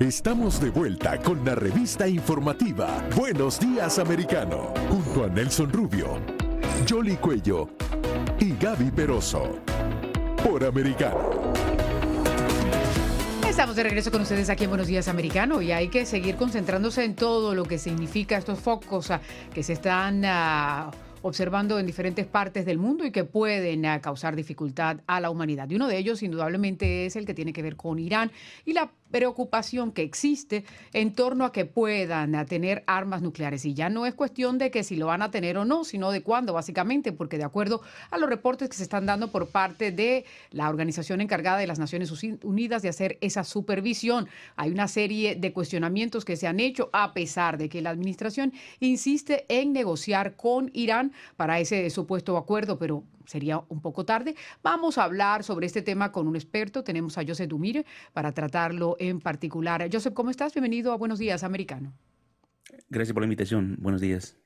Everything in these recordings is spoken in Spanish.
Estamos de vuelta con la revista informativa Buenos Días Americano, junto a Nelson Rubio, Jolly Cuello y Gaby Peroso, por Americano. Estamos de regreso con ustedes aquí en Buenos Días Americano y hay que seguir concentrándose en todo lo que significa estos focos ah, que se están... ah, observando en diferentes partes del mundo y que pueden ah, causar dificultad a la humanidad. Y uno de ellos, indudablemente, es el que tiene que ver con Irán y la preocupación que existe en torno a que puedan ah, tener armas nucleares. Y ya no es cuestión de que si lo van a tener o no, sino de cuándo, básicamente, porque de acuerdo a los reportes que se están dando por parte de la organización encargada de las Naciones Unidas de hacer esa supervisión, hay una serie de cuestionamientos que se han hecho a pesar de que la administración insiste en negociar con Irán para ese supuesto acuerdo, pero sería un poco tarde. Vamos a hablar sobre este tema con un experto. Tenemos a Joseph Dumire para tratarlo en particular. Joseph, ¿cómo estás? Bienvenido a Buenos Días, Americano. Gracias por la invitación. Buenos días.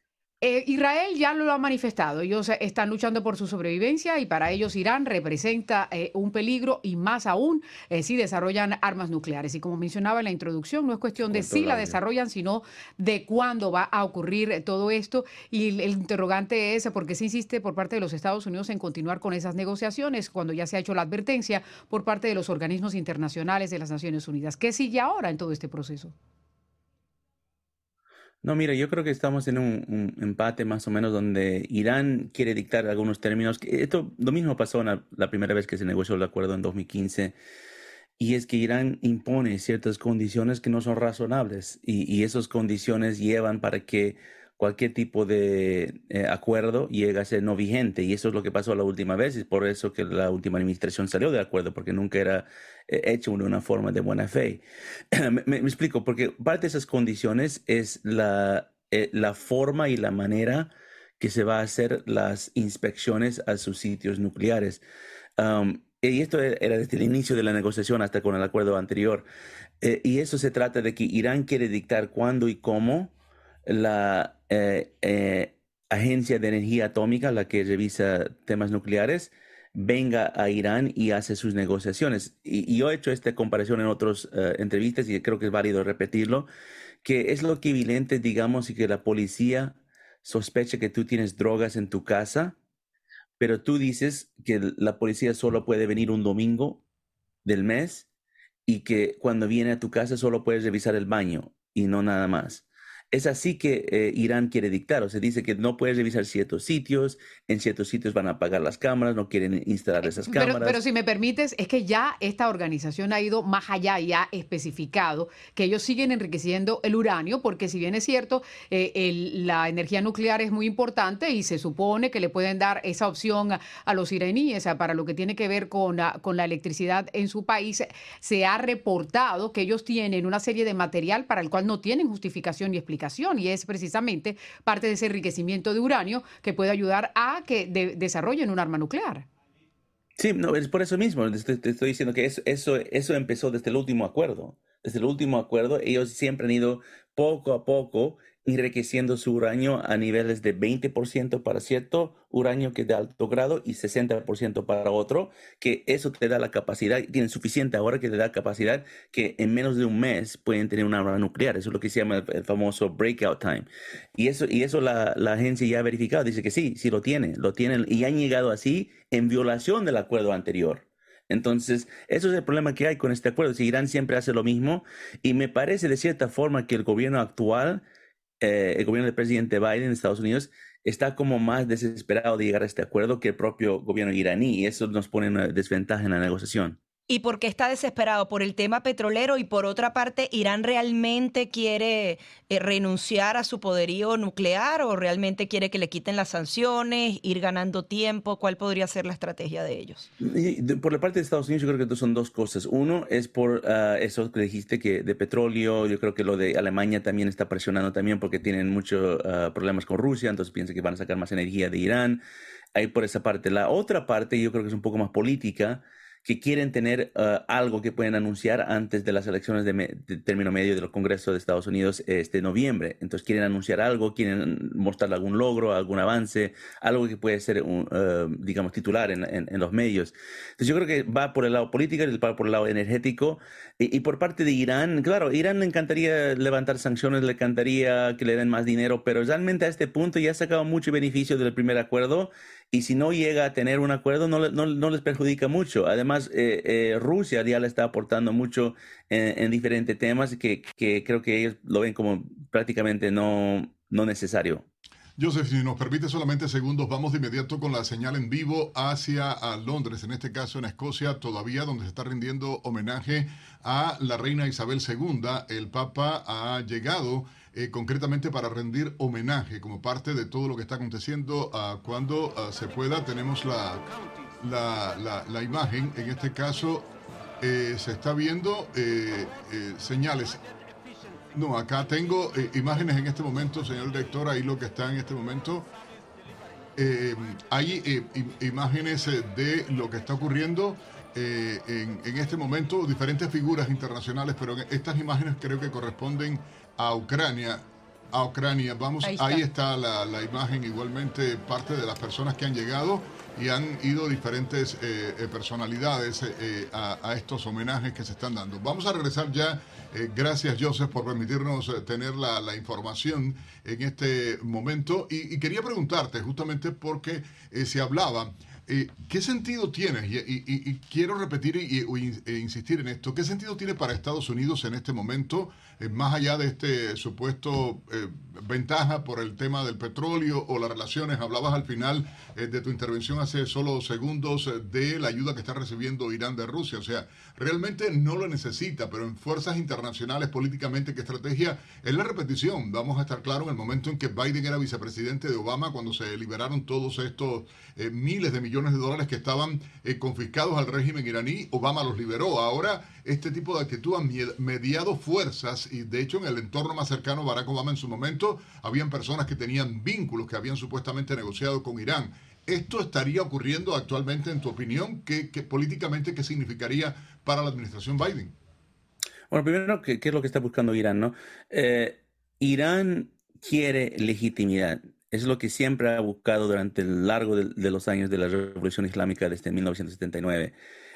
Eh, Israel ya lo ha manifestado. Ellos eh, están luchando por su sobrevivencia y para ellos Irán representa eh, un peligro y más aún eh, si desarrollan armas nucleares. Y como mencionaba en la introducción, no es cuestión de si la desarrollan, sino de cuándo va a ocurrir todo esto. Y el, el interrogante es por qué se insiste por parte de los Estados Unidos en continuar con esas negociaciones cuando ya se ha hecho la advertencia por parte de los organismos internacionales de las Naciones Unidas. ¿Qué sigue ahora en todo este proceso? No, mira, yo creo que estamos en un, empate más o menos donde Irán quiere dictar algunos términos. Esto lo mismo pasó la primera vez que se negoció el acuerdo en 2015. Y es que Irán impone ciertas condiciones que no son razonables y, y esas condiciones llevan para que cualquier tipo de eh, acuerdo llegue a ser no vigente. Y eso es lo que pasó la última vez y por eso que la última administración salió de acuerdo, porque nunca era eh, hecho una forma de buena fe. me, explico, porque parte de esas condiciones es la, eh, la forma y la manera que se va a hacer las inspecciones a sus sitios nucleares. Um, y esto e- era desde el inicio de la negociación hasta con el acuerdo anterior. Y eso se trata de que Irán quiere dictar cuándo y cómo la eh, eh, Agencia de Energía Atómica, la que revisa temas nucleares, venga a Irán y hace sus negociaciones. Y, yo he hecho esta comparación en otras eh, entrevistas y creo que es válido repetirlo, que es lo equivalente, digamos, y que la policía sospecha que tú tienes drogas en tu casa, pero tú dices que la policía solo puede venir un domingo del mes y que cuando viene a tu casa solo puedes revisar el baño y no nada más. Es así que eh, Irán quiere dictar, o sea, dice que no puedes revisar ciertos sitios, en ciertos sitios van a apagar las cámaras, no quieren instalar esas Pero, cámaras. pero si me permites, es que ya esta organización ha ido más allá y ha especificado que ellos siguen enriqueciendo el uranio, porque si bien es cierto, eh, el- la energía nuclear es muy importante y se supone que le pueden dar esa opción a, a los iraníes a- para lo que tiene que ver con, la- con la electricidad en su país, se ha reportado que ellos tienen una serie de material para el cual no tienen justificación ni explicación y es precisamente parte de ese enriquecimiento de uranio que puede ayudar a que de- desarrollen un arma nuclear. Sí, no, es por eso mismo. Te estoy, diciendo que eso, eso empezó desde el último acuerdo. Desde el último acuerdo, ellos siempre han ido poco a poco enriqueciendo su uranio a niveles de 20% para cierto uranio que es de alto grado y 60% para otro, que eso te da la capacidad, tienen suficiente ahora que te da capacidad que en menos de un mes pueden tener una arma nuclear. Eso es lo que se llama el, famoso breakout time. Y eso, y eso la, la agencia ya ha verificado, dice que sí, sí lo tiene, lo tienen y han llegado así en violación del acuerdo anterior. Entonces, eso es el problema que hay con este acuerdo. Si Irán siempre hace lo mismo, y me parece de cierta forma que el gobierno actual, eh, el gobierno del presidente Biden en Estados Unidos, está como más desesperado de llegar a este acuerdo que el propio gobierno iraní, y eso nos pone una desventaja en la negociación. ¿Y por qué está desesperado? ¿Por el tema petrolero? Y por otra parte, ¿Irán realmente quiere eh, renunciar a su poderío nuclear o realmente quiere que le quiten las sanciones, ir ganando tiempo? ¿Cuál podría ser la estrategia de ellos? Por la parte de Estados Unidos, yo creo que son dos cosas. Uno es por ah, eso que dijiste que de petróleo, yo creo que lo de Alemania también está presionando también porque tienen muchos ah, problemas con Rusia, entonces piensan que van a sacar más energía de Irán. Ahí por esa parte. La otra parte, yo creo que es un poco más política, que quieren tener uh, algo que pueden anunciar antes de las elecciones de, término medio del Congreso de Estados Unidos este noviembre. Entonces quieren anunciar algo, quieren mostrar algún logro, algún avance, algo que puede ser, un, uh, digamos, titular en, en, los medios. Entonces yo creo que va por el lado político, va por el lado energético. Y, y, por parte de Irán, claro, Irán le encantaría levantar sanciones, le encantaría que le den más dinero, pero realmente a este punto ya ha sacado mucho beneficio del primer acuerdo y si no llega a tener un acuerdo no, no, les perjudica mucho. Además, eh, eh, Rusia ya le está aportando mucho en, diferentes temas que, que, creo que ellos lo ven como prácticamente no, no necesario. Joseph, si nos permite solamente segundos, vamos de inmediato con la señal en vivo hacia Londres, en este caso en Escocia, todavía donde se está rindiendo homenaje a la reina Isabel II. El Papa ha llegado eh, concretamente para rendir homenaje como parte de todo lo que está aconteciendo. Uh, cuando uh, se pueda, tenemos la, la, la, imagen. En este caso, eh, se está viendo eh, señales. No, acá tengo imágenes en este momento, señor director, ahí lo que está en este momento. hay imágenes de lo que está ocurriendo. en, en, este momento diferentes figuras internacionales, pero estas imágenes creo que corresponden a Ucrania. A Ucrania, vamos, ahí está, la, la, imagen, igualmente parte de las personas que han llegado y han ido diferentes eh, eh, personalidades eh, a, estos homenajes que se están dando. Vamos a regresar ya. gracias, Joseph, por permitirnos tener la, la, información en este momento. Y, y quería preguntarte, justamente porque se hablaba eh, ¿Qué sentido tiene? Y, quiero repetir e insistir en esto. ¿Qué sentido tiene para Estados Unidos en este momento, eh, más allá de este supuesto eh, ventaja por el tema del petróleo o las relaciones? Hablabas al final de tu intervención hace solo segundos de la ayuda que está recibiendo Irán de Rusia. O sea, realmente no lo necesita, pero en fuerzas internacionales, políticamente, ¿qué estrategia? Es la repetición. Vamos a estar claros en el momento en que Biden era vicepresidente de Obama, cuando se liberaron todos estos miles de millones millones de dólares que estaban eh, confiscados al régimen iraní. Obama los liberó. Ahora este tipo de actitud ha mediado fuerzas y de hecho en el entorno más cercano Barack Obama en su momento habían personas que tenían vínculos, que habían supuestamente negociado con Irán. ¿Esto estaría ocurriendo actualmente en tu opinión? ¿Qué, políticamente qué significaría para la administración Biden? Bueno, primero, ¿qué, es lo que está buscando Irán? No? Eh, Irán quiere legitimidad. Es lo que siempre ha buscado durante el largo de, los años de la Revolución Islámica desde 1979.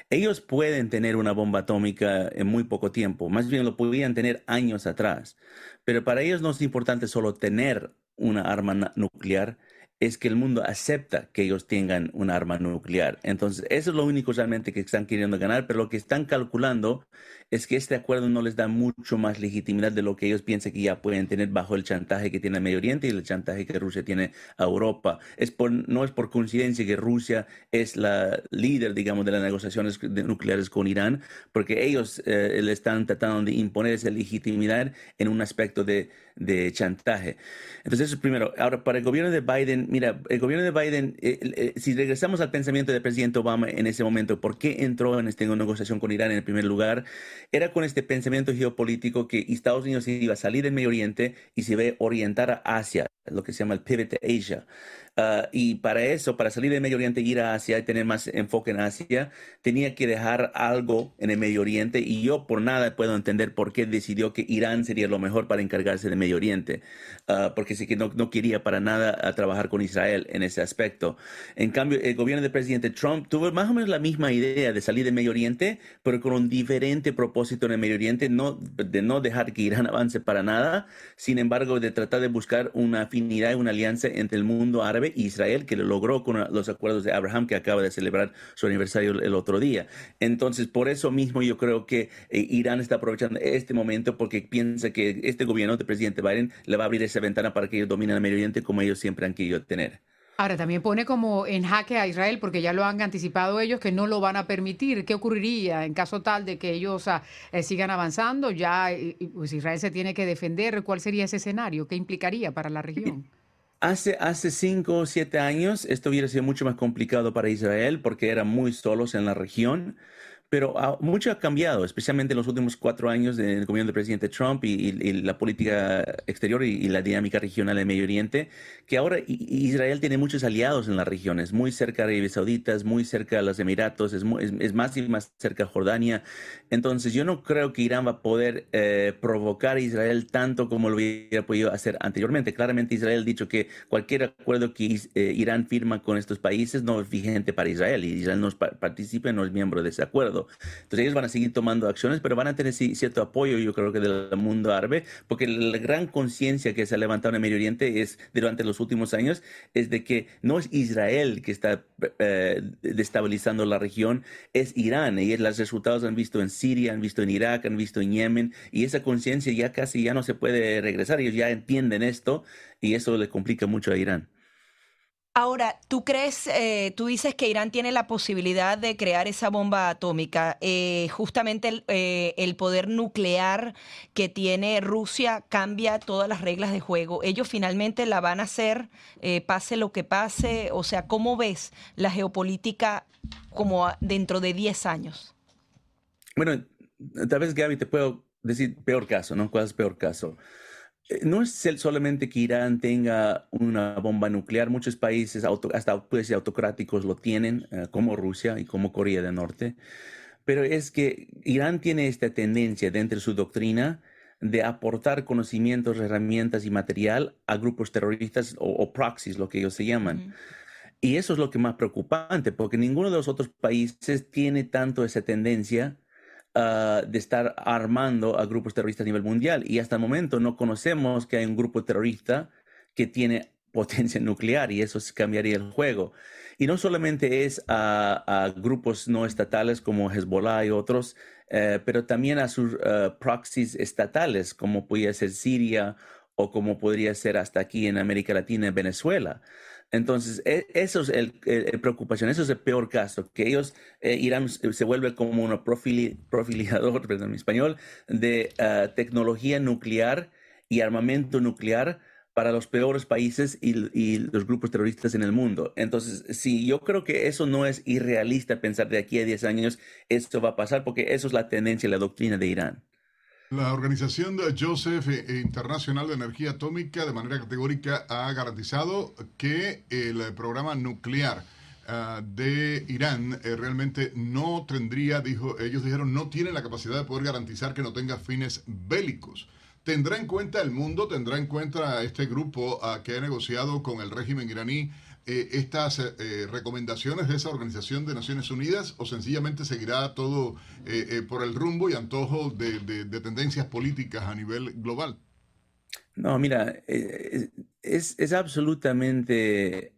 Ellos pueden tener una bomba atómica en muy poco tiempo, más bien lo podrían tener años atrás, pero para ellos no es importante solo tener una arma nuclear, es que el mundo acepta que ellos tengan un arma nuclear. Entonces, eso es lo único realmente que están queriendo ganar, pero lo que están calculando es que este acuerdo no les da mucho más legitimidad de lo que ellos piensan que ya pueden tener bajo el chantaje que tiene el Medio Oriente y el chantaje que Rusia tiene a Europa. Es por, no es por coincidencia que Rusia es la líder, digamos, de las negociaciones nucleares con Irán, porque ellos eh, le están tratando de imponer esa legitimidad en un aspecto de, de chantaje. Entonces, eso es primero. Ahora, para el gobierno de Biden, mira, el gobierno de Biden, eh, eh, si regresamos al pensamiento del presidente Obama en ese momento, ¿por qué entró en esta negociación con Irán en el primer lugar? Era con este pensamiento geopolítico que Estados Unidos iba a salir del Medio Oriente y se iba a orientar a Asia, lo que se llama el pivot to Asia. Ah, y para eso, para salir del Medio Oriente, ir a Asia y tener más enfoque en Asia, tenía que dejar algo en el Medio Oriente y yo por nada puedo entender por qué decidió que Irán sería lo mejor para encargarse del Medio Oriente, uh, porque sí que no, no, quería para nada a trabajar con Israel en ese aspecto. En cambio, el gobierno del presidente Trump tuvo más o menos la misma idea de salir del Medio Oriente, pero con un diferente propósito en el Medio Oriente, no, de no dejar que Irán avance para nada, sin embargo, de tratar de buscar una afinidad y una alianza entre el mundo árabe Israel, que lo logró con los acuerdos de Abraham, que acaba de celebrar su aniversario el otro día. Entonces, por eso mismo yo creo que eh, Irán está aprovechando este momento porque piensa que este gobierno del presidente Biden le va a abrir esa ventana para que ellos dominen el Medio Oriente como ellos siempre han querido tener. Ahora también pone como en jaque a Israel porque ya lo han anticipado ellos que no lo van a permitir. ¿Qué ocurriría en caso tal de que ellos ah, eh, sigan avanzando? Ya pues Israel se tiene que defender. ¿Cuál sería ese escenario? ¿Qué implicaría para la región? Hace, hace cinco o siete años esto hubiera sido mucho más complicado para Israel porque eran muy solos en la región, pero ah, mucho ha cambiado, especialmente en los últimos cuatro años del gobierno del presidente Trump y, la política exterior y, la dinámica regional en Medio Oriente, que ahora Israel tiene muchos aliados en las regiones, muy cerca de Arabia Saudita, muy cerca de los Emiratos, es, es, más y más cerca de Jordania. Entonces yo no creo que Irán va a poder eh, provocar a Israel tanto como lo hubiera podido hacer anteriormente. Claramente Israel ha dicho que cualquier acuerdo que eh, Irán firma con estos países no es vigente para Israel y Israel no participa, no es miembro de ese acuerdo. Entonces ellos van a seguir tomando acciones, pero van a tener cierto apoyo, yo creo que del mundo árabe, porque la gran conciencia que se ha levantado en el Medio Oriente es durante los últimos años es de que no es Israel que está eh, destabilizando la región, es Irán. Y los resultados han visto en Siria, han visto en Irak, han visto en Yemen, y esa conciencia ya casi ya no se puede regresar. Ellos ya entienden esto y eso le complica mucho a Irán. Ahora, ¿tú crees, eh, tú dices que Irán tiene la posibilidad de crear esa bomba atómica? Eh, justamente eh, el, poder nuclear que tiene Rusia cambia todas las reglas de juego. Ellos finalmente la van a hacer, pase lo que pase. O sea, ¿cómo ves la geopolítica como dentro de 10 años? Bueno, tal vez Gaby te puedo decir peor caso, ¿no? ¿Cuál es peor caso? Eh, no es solamente que Irán tenga una bomba nuclear, muchos países, hasta pues, autocráticos, lo tienen, eh, como Rusia y como Corea del Norte, pero es que Irán tiene esta tendencia dentro de su doctrina de aportar conocimientos, herramientas y material a grupos terroristas o, proxies, lo que ellos se llaman. Y eso es lo que más preocupante, porque ninguno de los otros países tiene tanto esa tendencia Ah, de estar armando a grupos terroristas a nivel mundial. Y hasta el momento no conocemos que hay un grupo terrorista que tiene potencia nuclear y eso cambiaría el juego. Y no solamente es a, grupos no estatales como Hezbollah y otros, eh, pero también a sus uh, proxies estatales como podría ser Siria o como podría ser hasta aquí en América Latina, en Venezuela. Entonces, e, eso es el, preocupación, eso es el peor caso, que ellos, eh, Irán se vuelve como un profilador, perdón, en español, de ah, tecnología nuclear y armamento nuclear para los peores países y, los grupos terroristas en el mundo. Entonces, sí, yo creo que eso no es irrealista pensar de aquí a 10 años esto va a pasar, porque eso es la tendencia, la doctrina de Irán. La Organización de Joseph eh, Internacional de Energía Atómica de manera categórica ha garantizado que el programa nuclear ah, de Irán eh, realmente no tendría, dijo, ellos dijeron, no tiene la capacidad de poder garantizar que no tenga fines bélicos. Tendrá en cuenta el mundo, tendrá en cuenta este grupo ah, que ha negociado con el régimen iraní eh, estas eh, recomendaciones de esa Organización de Naciones Unidas o sencillamente seguirá todo eh, por el rumbo y antojo de, tendencias políticas a nivel global? No, mira, es, es, absolutamente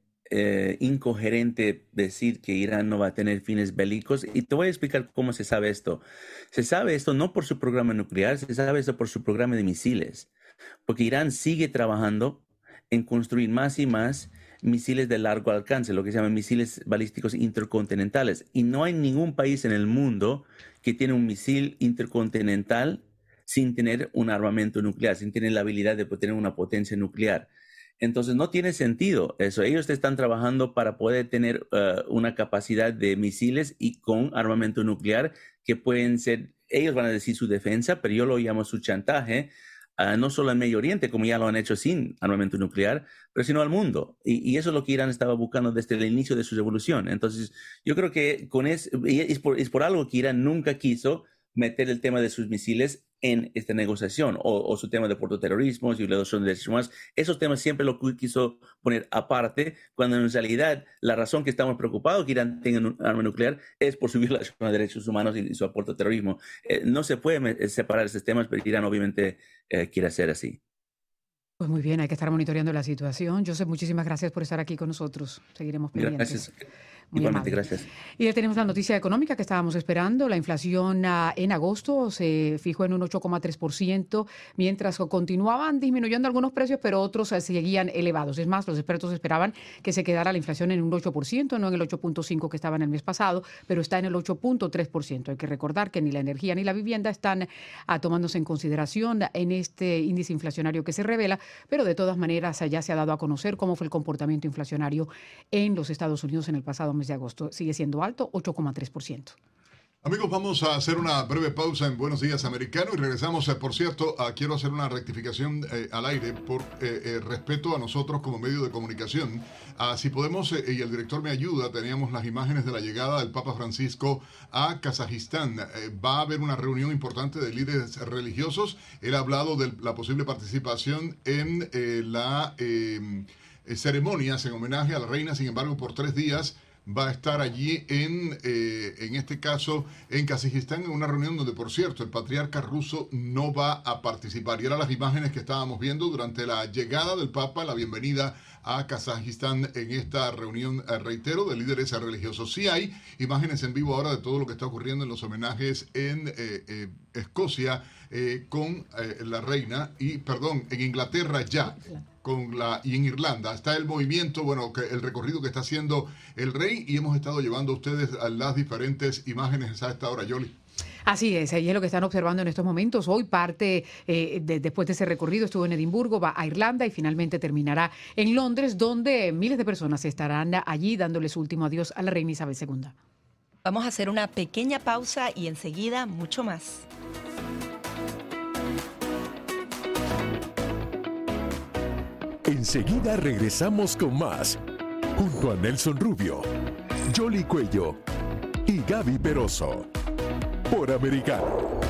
incoherente decir que Irán no va a tener fines bélicos y te voy a explicar cómo se sabe esto. Se sabe esto no por su programa nuclear, se sabe esto por su programa de misiles, porque Irán sigue trabajando en construir más y más misiles de largo alcance, lo que se llaman misiles balísticos intercontinentales. Y no hay ningún país en el mundo que tiene un misil intercontinental sin tener un armamento nuclear, sin tener la habilidad de tener una potencia nuclear. Entonces no tiene sentido eso. Ellos están trabajando para poder tener uh, una capacidad de misiles y con armamento nuclear que pueden ser, ellos van a decir su defensa, pero yo lo llamo su chantaje, no solo en Medio Oriente, como ya lo han hecho sin armamento nuclear, pero sino al mundo. Y, eso es lo que Irán estaba buscando desde el inicio de su revolución. Entonces, yo creo que con es, por, es por algo que Irán nunca quiso meter el tema de sus misiles en esta negociación o, su tema de portoterrorismo, violación de derechos humanos. Esos temas siempre lo quiso poner aparte, cuando en realidad la razón que estamos preocupados que Irán tenga un arma nuclear es por su violación de derechos humanos y, su aporte terrorismo. Eh, no se puede separar esos temas, pero Irán obviamente eh, quiere hacer así. Pues muy bien, hay que estar monitoreando la situación. Joseph, muchísimas gracias por estar aquí con nosotros. Seguiremos pendientes. Gracias. Igualmente, gracias. Y ya tenemos la noticia económica que estábamos esperando. La inflación ah, en agosto se fijó en un 8,3%, mientras continuaban disminuyendo algunos precios, pero otros ah, seguían elevados. Es más, los expertos esperaban que se quedara la inflación en un 8%, no en el 8.5% que estaba en el mes pasado, pero está en el 8.3%. Hay que recordar que ni la energía ni la vivienda están ah, tomándose en consideración en este índice inflacionario que se revela, pero de todas maneras ya se ha dado a conocer cómo fue el comportamiento inflacionario en los Estados Unidos en el pasado mes de agosto. Sigue siendo alto, 8,3%. Amigos, vamos a hacer una breve pausa en Buenos Días Americano y regresamos. Eh, por cierto, quiero hacer una rectificación eh, al aire por eh, respeto a nosotros como medio de comunicación. Ah, si podemos, y el director me ayuda, teníamos las imágenes de la llegada del Papa Francisco a Kazajistán. va a haber una reunión importante de líderes religiosos. Él ha hablado de la posible participación en la ceremonias en homenaje a la reina, sin embargo, por tres días va a estar allí en, eh, en este caso, en Kazajistán, en una reunión donde, por cierto, el patriarca ruso no va a participar. Y eran las imágenes que estábamos viendo durante la llegada del Papa, la bienvenida a Kazajistán en esta reunión, eh, reitero, de líderes religiosos. Sí hay imágenes en vivo ahora de todo lo que está ocurriendo en los homenajes en eh, Escocia con la reina y, perdón, en Inglaterra ya con la y en Irlanda está el movimiento, bueno, que el recorrido que está haciendo el rey y hemos estado llevando a ustedes a las diferentes imágenes a esta hora, Yoli. Así es, ahí es lo que están observando en estos momentos. Hoy parte, eh, después de ese recorrido, estuvo en Edimburgo, va a Irlanda y finalmente terminará en Londres, donde miles de personas estarán allí dándole su último adiós a la reina Isabel II. Vamos a hacer una pequeña pausa y enseguida mucho más. Enseguida regresamos con más, junto a Nelson Rubio, Jolly Cuello y Gaby Peroso, por Americano.